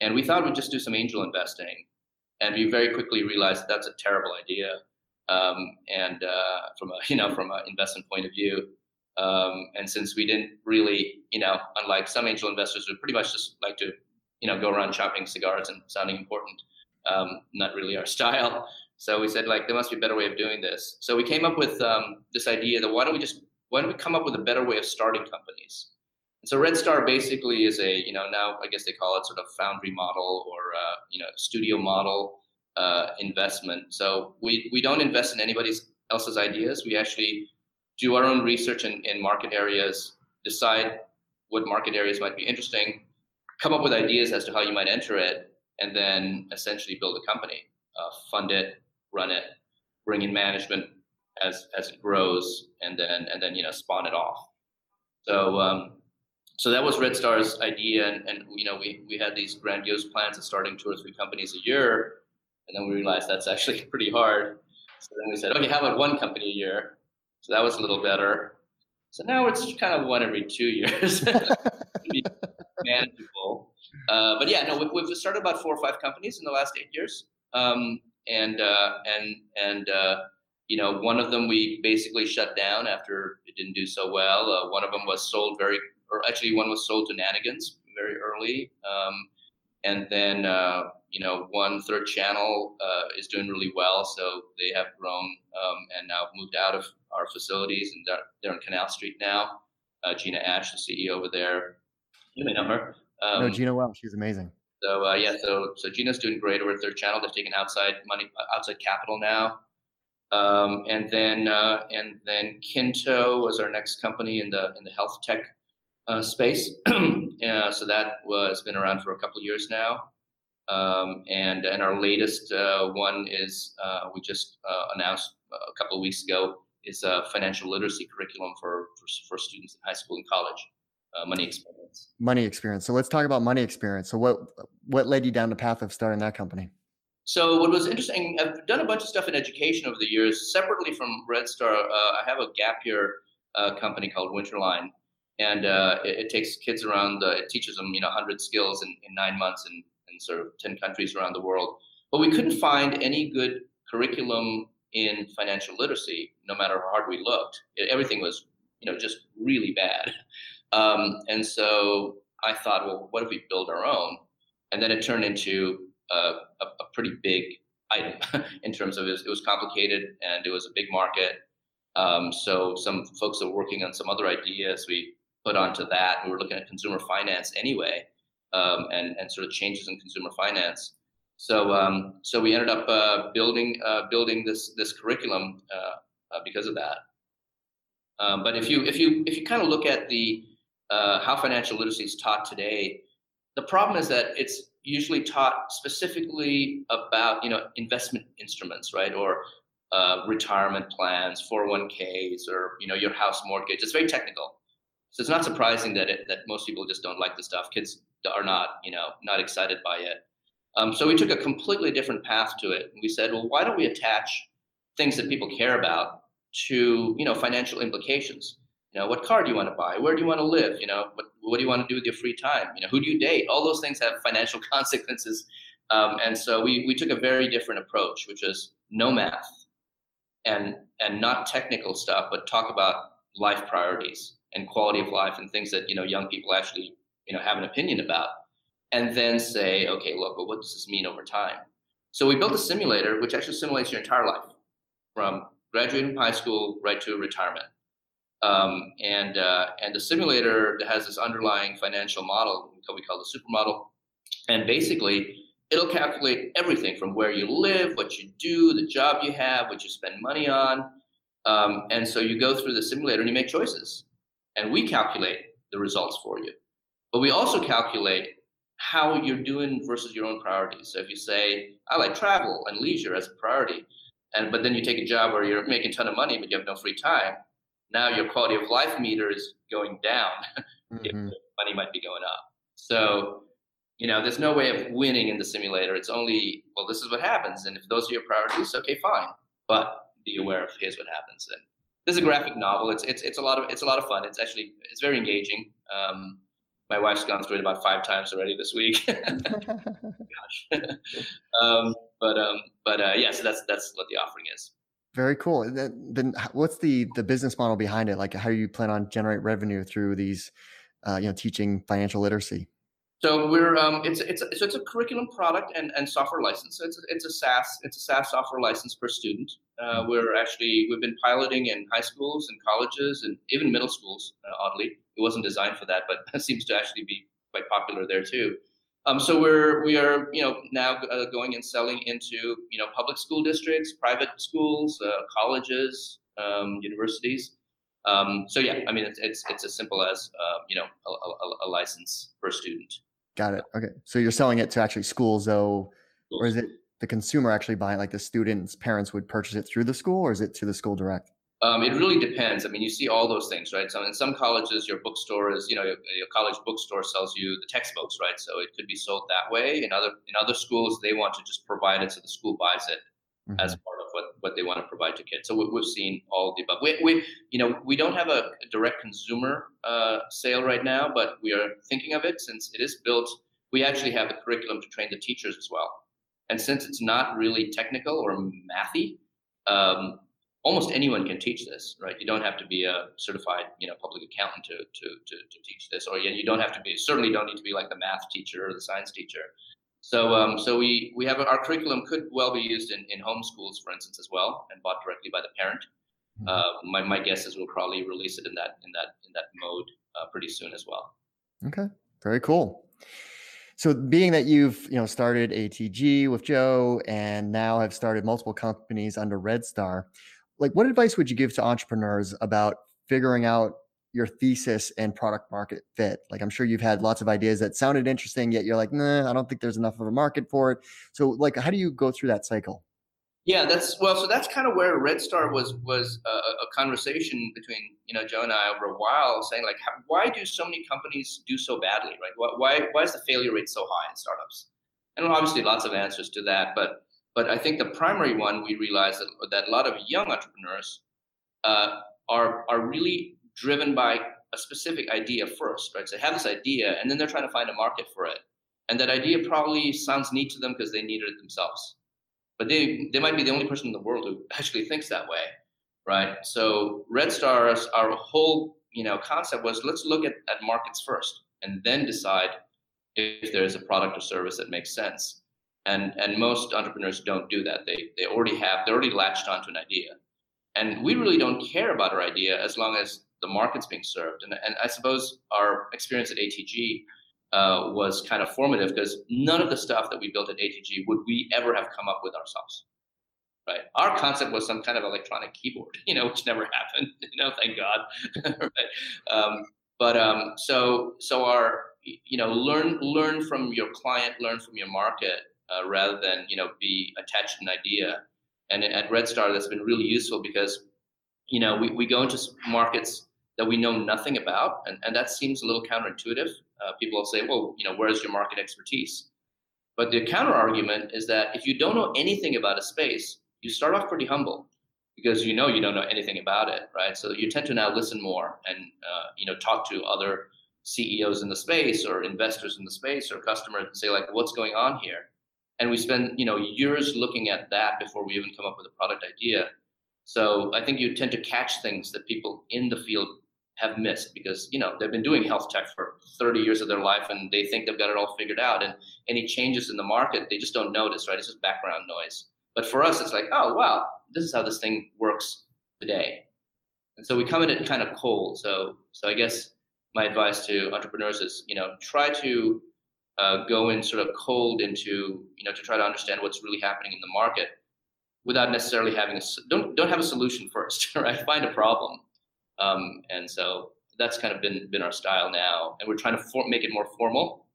[SPEAKER 2] and we thought we'd just do some angel investing, and we very quickly realized that that's a terrible idea, um, and uh, from a you know from an investment point of view, um, and since we didn't really you know unlike some angel investors who pretty much just like to you know go around chopping cigars and sounding important, um, not really our style. So we said like there must be a better way of doing this. So we came up with um, this idea that why don't we just why don't we come up with a better way of starting companies? So Red Star basically is a you know now I guess they call it sort of foundry model or uh, you know studio model uh, investment. So we we don't invest in anybody else's ideas. We actually do our own research in, in market areas, decide what market areas might be interesting, come up with ideas as to how you might enter it, and then essentially build a company, uh, fund it, run it, bring in management as as it grows, and then and then you know spawn it off. So um, so that was Redstar's idea, and, and you know we we had these grandiose plans of starting two or three companies a year, and then we realized that's actually pretty hard. So then we said, okay, how about one company a year? So that was a little better. So now it's kind of one every two years. manageable. Uh, but yeah, no, we, have started about four or five companies in the last eight years. Um, and uh, and and uh, you know one of them we basically shut down after it didn't do so well. Uh, one of them was sold very, or actually one was sold to Nanigans very early, um, and then uh, you know one third channel uh, is doing really well, so they have grown um, and now moved out of our facilities and they're, they're on Canal Street now. Uh, Gina Ashe, the CEO over there, you may know her.
[SPEAKER 1] Um, no, Gina well. She's amazing.
[SPEAKER 2] So uh, yeah, so so Gina's doing great over at their channel. They've taken outside money, uh, outside capital now, um, and then uh, and then Kinto was our next company in the in the health tech uh, space. yeah, so that has been around for a couple of years now, um, and and our latest uh, one is uh, we just announced a couple of weeks ago is a financial literacy curriculum for for, for students in high school and college uh, money experience.
[SPEAKER 1] Money experience. So let's talk about money experience. So what what led you down the path of starting that company?
[SPEAKER 2] So what was interesting, I've done a bunch of stuff in education over the years, separately from Redstar. Uh, I have a gap year uh, company called Winterline, and uh, it, it, takes kids around. it teaches them, you know, 100 skills in, in nine months in, in sort of 10 countries around the world. But we couldn't find any good curriculum in financial literacy, no matter how hard we looked. It, everything was, you know, just really bad. Um, and so I thought, well, what if we build our own? And then it turned into a, a, a pretty big item in terms of it was, it was, complicated and it was a big market. Um, so some folks are working on some other ideas we put onto that. And We were looking at consumer finance anyway, um, and and sort of changes in consumer finance. So um, so we ended up uh, building uh, building this this curriculum uh, uh because of that. Um, but if you if you if you kind of look at the uh, how financial literacy is taught today, the problem is that it's usually taught specifically about you know investment instruments, right, or uh, retirement plans, 401ks, or you know your house mortgage. It's very technical, so it's not surprising that it, that most people just don't like the stuff. Kids are not you know not excited by it. Um, so we took a completely different path to it. We said, well, why don't we attach things that people care about to you know financial implications? You know, what car do you want to buy? Where do you want to live? You know, what what do you want to do with your free time? You know, who do you date? All those things have financial consequences. Um, and so we we took a very different approach, which is no math and and not technical stuff, but talk about life priorities and quality of life and things that you know young people actually you know have an opinion about and then say, okay, look, well, what does this mean over time? So we built a simulator which actually simulates your entire life from graduating high school right to retirement. Um, and uh, and the simulator has this underlying financial model we call the supermodel, and basically it'll calculate everything from where you live, what you do, the job you have, what you spend money on, um, and so you go through the simulator and you make choices, and we calculate the results for you, but we also calculate how you're doing versus your own priorities. So if you say, I like travel and leisure as a priority, and but then you take a job where you're making a ton of money but you have no free time, now your quality of life meter is going down. mm-hmm. money might be going up. So, you know, there's no way of winning in the simulator. It's only, well, this is what happens. And if those are your priorities, okay, fine. But be aware of here's what happens. And this is a graphic novel. It's it's it's a lot of it's a lot of fun. It's actually it's very engaging. Um, my wife's gone through it about five times already this week. Gosh. um, but um, but uh, yeah, so that's that's what the offering is.
[SPEAKER 1] Very cool. Then, what's the the business model behind it? Like, how do you plan on generate revenue through these, uh, you know, teaching financial literacy?
[SPEAKER 2] So we're um, it's it's so it's a curriculum product and, and software license. So it's a, it's a SaaS it's a SaaS software license per student. Uh, we're actually we've been piloting in high schools and colleges and even middle schools. Uh, oddly, it wasn't designed for that, but it seems to actually be quite popular there too. Um, so we're we are you know now uh, going and selling into you know public school districts, private schools, uh, colleges, um, universities. Um, so yeah, I mean it's it's, it's as simple as uh, you know a, a, a license per student.
[SPEAKER 1] Got it. Okay. So you're selling it to actually schools though, or is it the consumer actually buying like the students' parents would purchase it through the school or is it to the school direct?
[SPEAKER 2] Um, it really depends. I mean, you see all those things, right? So in some colleges, your bookstore is, you know, your, your, college bookstore sells you the textbooks, right? So it could be sold that way. In other in other schools, they want to just provide it, so the school buys it mm-hmm. as part of what, what they want to provide to kids. So we, have seen all the above. We, we, you know, we don't have a direct consumer uh, sale right now, but we are thinking of it since it is built we actually have the curriculum to train the teachers as well. And since it's not really technical or mathy, um, almost anyone can teach this, right? You don't have to be a certified, you know, public accountant to, to, to, to teach this, or you don't have to be, certainly don't need to be like the math teacher or the science teacher. So, um, so we, we have our curriculum could well be used in, in homeschools, for instance, as well, and bought directly by the parent. Mm-hmm. Uh, my, my guess is we'll probably release it in that in that in that mode uh, pretty soon as well.
[SPEAKER 1] Okay, very cool. So being that you've, you know, started ATG with Joe and now have started multiple companies under Redstar, like what advice would you give to entrepreneurs about figuring out your thesis and product market fit? Like I'm sure you've had lots of ideas that sounded interesting, yet you're like, nah, I don't think there's enough of a market for it. So like how do you go through that cycle?
[SPEAKER 2] Yeah, that's well. So that's kind of where Redstar was was a, a, conversation between you know Joe and I over a while, saying like, how, why do so many companies do so badly, right? Why why why is the failure rate so high in startups? And obviously, lots of answers to that, but but I think the primary one we realized that, that a lot of young entrepreneurs uh, are are really driven by a specific idea first, right? So they have this idea, and then they're trying to find a market for it, and that idea probably sounds neat to them because they needed it themselves but they they might be the only person in the world who actually thinks that way, right? So Redstar's, our whole you know concept was let's look at, at markets first and then decide if there's a product or service that makes sense. and and most entrepreneurs don't do that. They they already have they're already latched onto an idea, and we really don't care about our idea as long as the market's being served. And and I suppose our experience at ATG uh, was kind of formative because none of the stuff that we built at ATG would we ever have come up with ourselves. Right. Our concept was some kind of electronic keyboard, you know, which never happened. You know, thank God. right. Um, but um, so so our you know learn learn from your client, learn from your market, uh, rather than you know be attached to an idea. And at Redstar, that's been really useful because you know we, we go into markets that we know nothing about, and, and that seems a little counterintuitive. Uh, people will say, well, you know, where's your market expertise? But the counter argument is that if you don't know anything about a space, you start off pretty humble because you know you don't know anything about it, right? So you tend to now listen more and uh, you know talk to other CEOs in the space or investors in the space or customers and say like, what's going on here? And we spend you know years looking at that before we even come up with a product idea. So I think you tend to catch things that people in the field have missed because you know they've been doing health tech for 30 years of their life and they think they've got it all figured out and any changes in the market they just don't notice right? It's just background noise. But for us it's like oh wow this is how this thing works today. And so we come in it kind of cold. So so i guess my advice to entrepreneurs is you know try to uh, go in sort of cold into you know to try to understand what's really happening in the market without necessarily having a don't don't have a solution first right? Find a problem um, and so that's kind of been been our style now, and we're trying to for- make it more formal.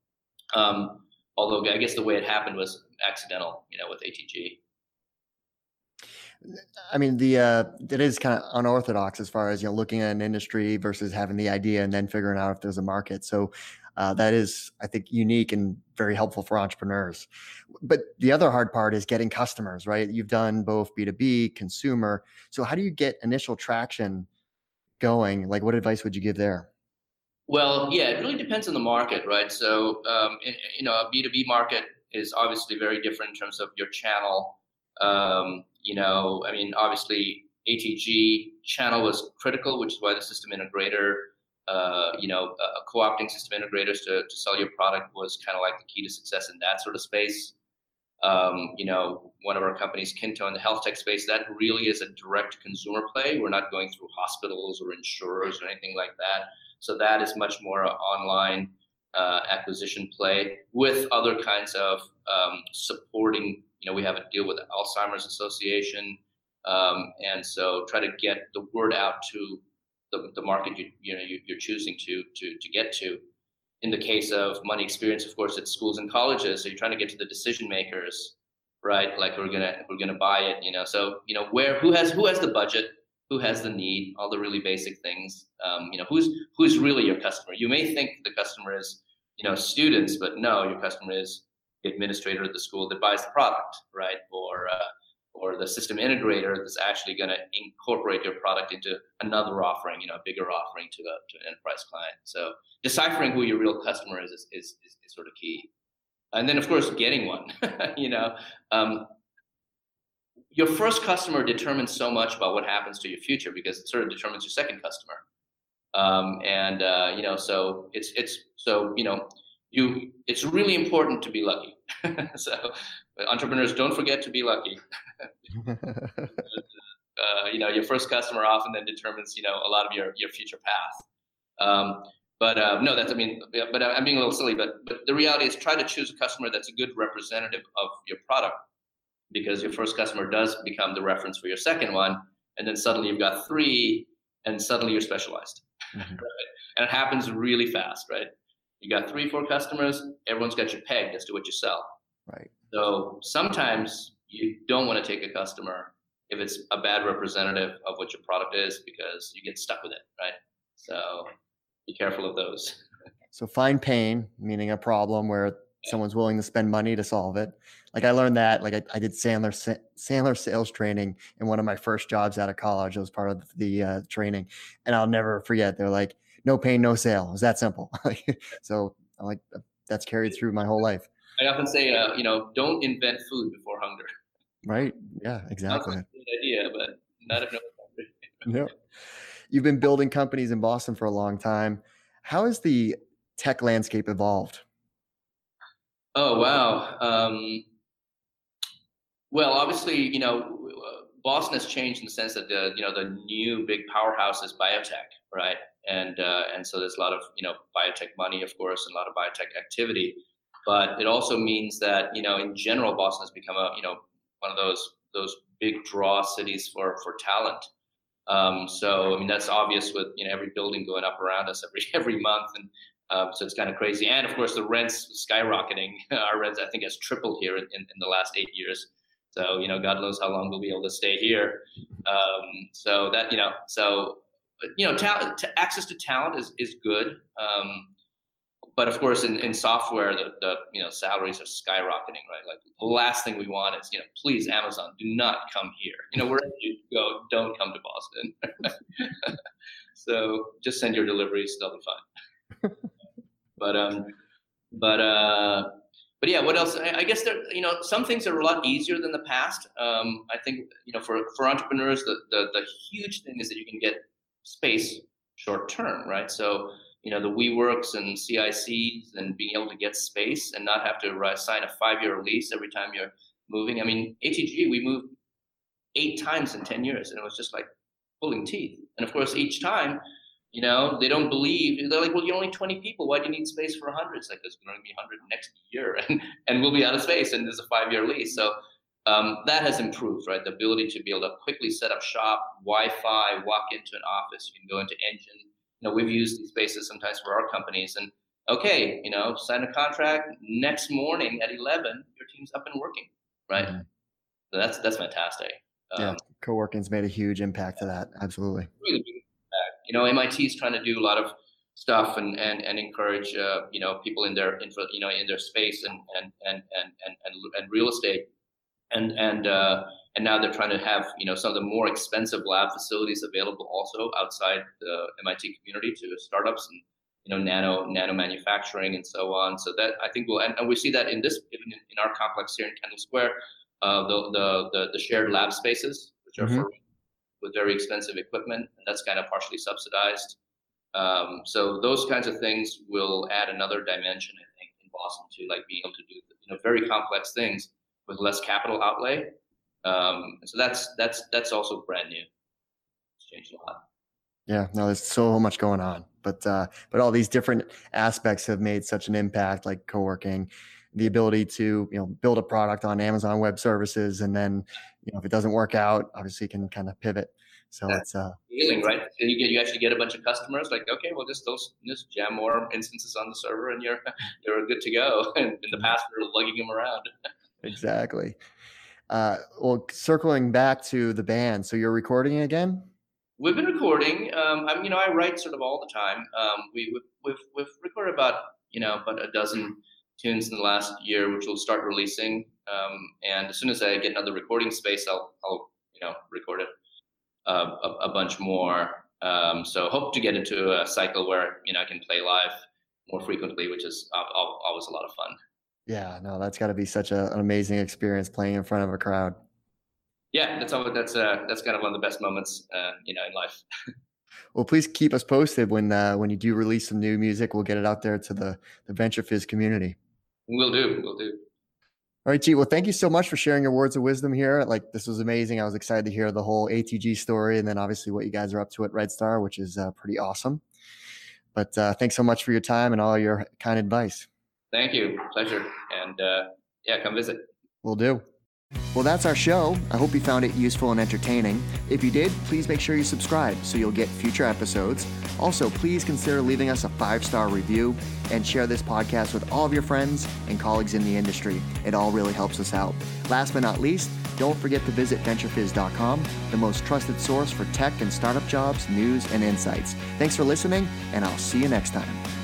[SPEAKER 2] Um, although I guess the way it happened was accidental, you know, with ATG.
[SPEAKER 1] I mean, the uh, it is kind of unorthodox as far as you know, looking at an industry versus having the idea and then figuring out if there's a market. So uh, that is, I think, unique and very helpful for entrepreneurs. But the other hard part is getting customers, right? You've done both B two B, consumer. So how do you get initial traction going, like what advice would you give there?
[SPEAKER 2] Well, yeah, it really depends on the market, right? So, um, you know, a B2B market is obviously very different in terms of your channel. Um, you know, I mean, obviously, ATG channel was critical, which is why the system integrator, uh, you know, uh, co-opting system integrators to, to sell your product was kind of like the key to success in that sort of space um, you know, one of our companies, Kinto, in the health tech space, that really is a direct consumer play. We're not going through hospitals or insurers or anything like that. So that is much more an online uh, acquisition play with other kinds of um, supporting. You know, we have a deal with the Alzheimer's Association, um, and so try to get the word out to the, the market you, you know you, are choosing to to to get to in the case of money experience, of course, it's schools and colleges. So you're trying to get to the decision makers, right? Like we're gonna we're gonna buy it, you know. So you know where who has who has the budget, who has the need, all the really basic things. Um, you know who's who's really your customer. You may think the customer is you know students, but no, your customer is the administrator of the school that buys the product, right? Or uh, or the system integrator that's actually going to incorporate your product into another offering, you know, a bigger offering to, a, to an enterprise client. So deciphering who your real customer is is, is, is, is sort of key. And then, of course, getting one, you know, um, your first customer determines so much about what happens to your future because it sort of determines your second customer. Um, and, uh, you know, so it's, it's, so, you know, you, it's really important to be lucky. so entrepreneurs don't forget to be lucky. uh, you know, your first customer often then determines, you know, a lot of your, your future path. Um, but uh, no, that's I mean, but I'm being a little silly. But but the reality is, try to choose a customer that's a good representative of your product, because your first customer does become the reference for your second one, and then suddenly you've got three, and suddenly you're specialized. Mm-hmm. Right? And it happens really fast, right? You got three, four customers, everyone's got you pegged as to what you sell.
[SPEAKER 1] Right.
[SPEAKER 2] So sometimes you don't want to take a customer if it's a bad representative of what your product is because you get stuck with it, right? So be careful of those.
[SPEAKER 1] So find pain, meaning a problem where someone's willing to spend money to solve it. Like I learned that, like I, I did Sandler Sandler sales training in one of my first jobs out of college. It was part of the uh, training, and I'll never forget. They're like, "No pain, no sale." It's that simple. so I'm like, that's carried through my whole life.
[SPEAKER 2] I often say, uh, you know, don't invent food before hunger.
[SPEAKER 1] Right. Yeah. Exactly.
[SPEAKER 2] Not a good idea, but not if no
[SPEAKER 1] hungry. yep. You've been building companies in Boston for a long time. How has the tech landscape evolved?
[SPEAKER 2] Oh wow. Um, Well, obviously, you know, Boston has changed in the sense that the you know the new big powerhouse is biotech, right? And uh, and so there's a lot of you know biotech money, of course, and a lot of biotech activity. But it also means that you know in general, Boston has become a you know one of those those big draw cities for for talent. Um, so I mean that's obvious with you know every building going up around us every every month, and uh, so it's kind of crazy. And of course the rents skyrocketing. Our rents I think has tripled here in, in, in the last eight years. So you know, God knows how long we'll be able to stay here. Um, so that you know, so you know, talent, access to talent is is good. Um, but of course, in, in software, the, the you know salaries are skyrocketing, right? Like the last thing we want is you know, please Amazon, do not come here. You know, wherever you go, don't come to Boston. so just send your deliveries; they'll be fine. but um, but uh, but yeah, what else? I, guess there, you know, some things are a lot easier than the past. Um, I think, you know, for, for entrepreneurs, the, the, the huge thing is that you can get space short term, right? So, you know, the WeWorks and CICs and being able to get space and not have to sign a five year lease every time you're moving. I mean, ATG, we moved eight times in 10 years and it was just like pulling teeth. And of course, each time you know, they don't believe. They're like, well, you're only 20 people. Why do you need space for 100? It's like, there's going to be 100 next year, and, and we'll be out of space, and there's a five year lease. So um, that has improved, right? The ability to be able to quickly set up shop, Wi Fi, walk into an office, you can go into Engine. You know, we've used these spaces sometimes for our companies, and okay, you know, sign a contract. Next morning at 11, your team's up and working, right? Mm-hmm. So that's that's fantastic.
[SPEAKER 1] Um, yeah, co-working's made a huge impact to that. Absolutely. Really
[SPEAKER 2] you know, MIT is trying to do a lot of stuff and and, and encourage uh, you know people in their infra, you know in their space and and and and and, and, and real estate and and uh, and now they're trying to have you know some of the more expensive lab facilities available also outside the MIT community to startups and you know nano nano manufacturing and so on. So that I think will and, and we see that in this even in, in our complex here in Kendall Square, uh, the, the, the the shared lab spaces which are mm-hmm. for with very expensive equipment, and that's kind of partially subsidized. Um, so those kinds of things will add another dimension, I think, in Boston to like being able to do you know very complex things with less capital outlay. Um, so that's that's that's also brand new. It's changed a lot.
[SPEAKER 1] Yeah, no, there's so much going on, but uh, but all these different aspects have made such an impact, like co-working, the ability to you know build a product on Amazon Web Services, and then you know if it doesn't work out, obviously you can kind of pivot. So That's it's uh
[SPEAKER 2] healing, right? And you get you actually get a bunch of customers like, okay, well just those just jam more instances on the server and you're you're good to go. And in the mm-hmm. past we are lugging them around.
[SPEAKER 1] exactly. Uh, well, circling back to the band, so you're recording again?
[SPEAKER 2] We've been recording. Um, I'm, you know, I write sort of all the time. Um, we, we've, we've, we've recorded about, you know, about a dozen tunes in the last year, which we'll start releasing. Um, and as soon as I get another recording space, I'll, I'll you know, record it uh, a, a, bunch more. Um, so hope to get into a cycle where you know I can play live more frequently, which is always a lot of fun.
[SPEAKER 1] Yeah, no, that's got to be such a, an amazing experience playing in front of a crowd.
[SPEAKER 2] Yeah, that's all. That's uh, that's kind of one of the best moments, uh, you know, in life.
[SPEAKER 1] well, please keep us posted when uh, when you do release some new music. We'll get it out there to the the VentureFizz community.
[SPEAKER 2] We'll do. We'll do.
[SPEAKER 1] All right, Jeet. Well, thank you so much for sharing your words of wisdom here. Like this was amazing. I was excited to hear the whole ATG story, and then obviously what you guys are up to at Redstar, which is uh, pretty awesome. But uh, thanks so much for your time and all your kind advice.
[SPEAKER 2] Thank you. Pleasure. And uh, yeah, come visit.
[SPEAKER 1] We'll do. Well, that's our show. I hope you found it useful and entertaining. If you did, please make sure you subscribe so you'll get future episodes. Also, please consider leaving us a five star review and share this podcast with all of your friends and colleagues in the industry. It all really helps us out. Last but not least, don't forget to visit VentureFizz.com, the most trusted source for tech and startup jobs, news, and insights. Thanks for listening, and I'll see you next time.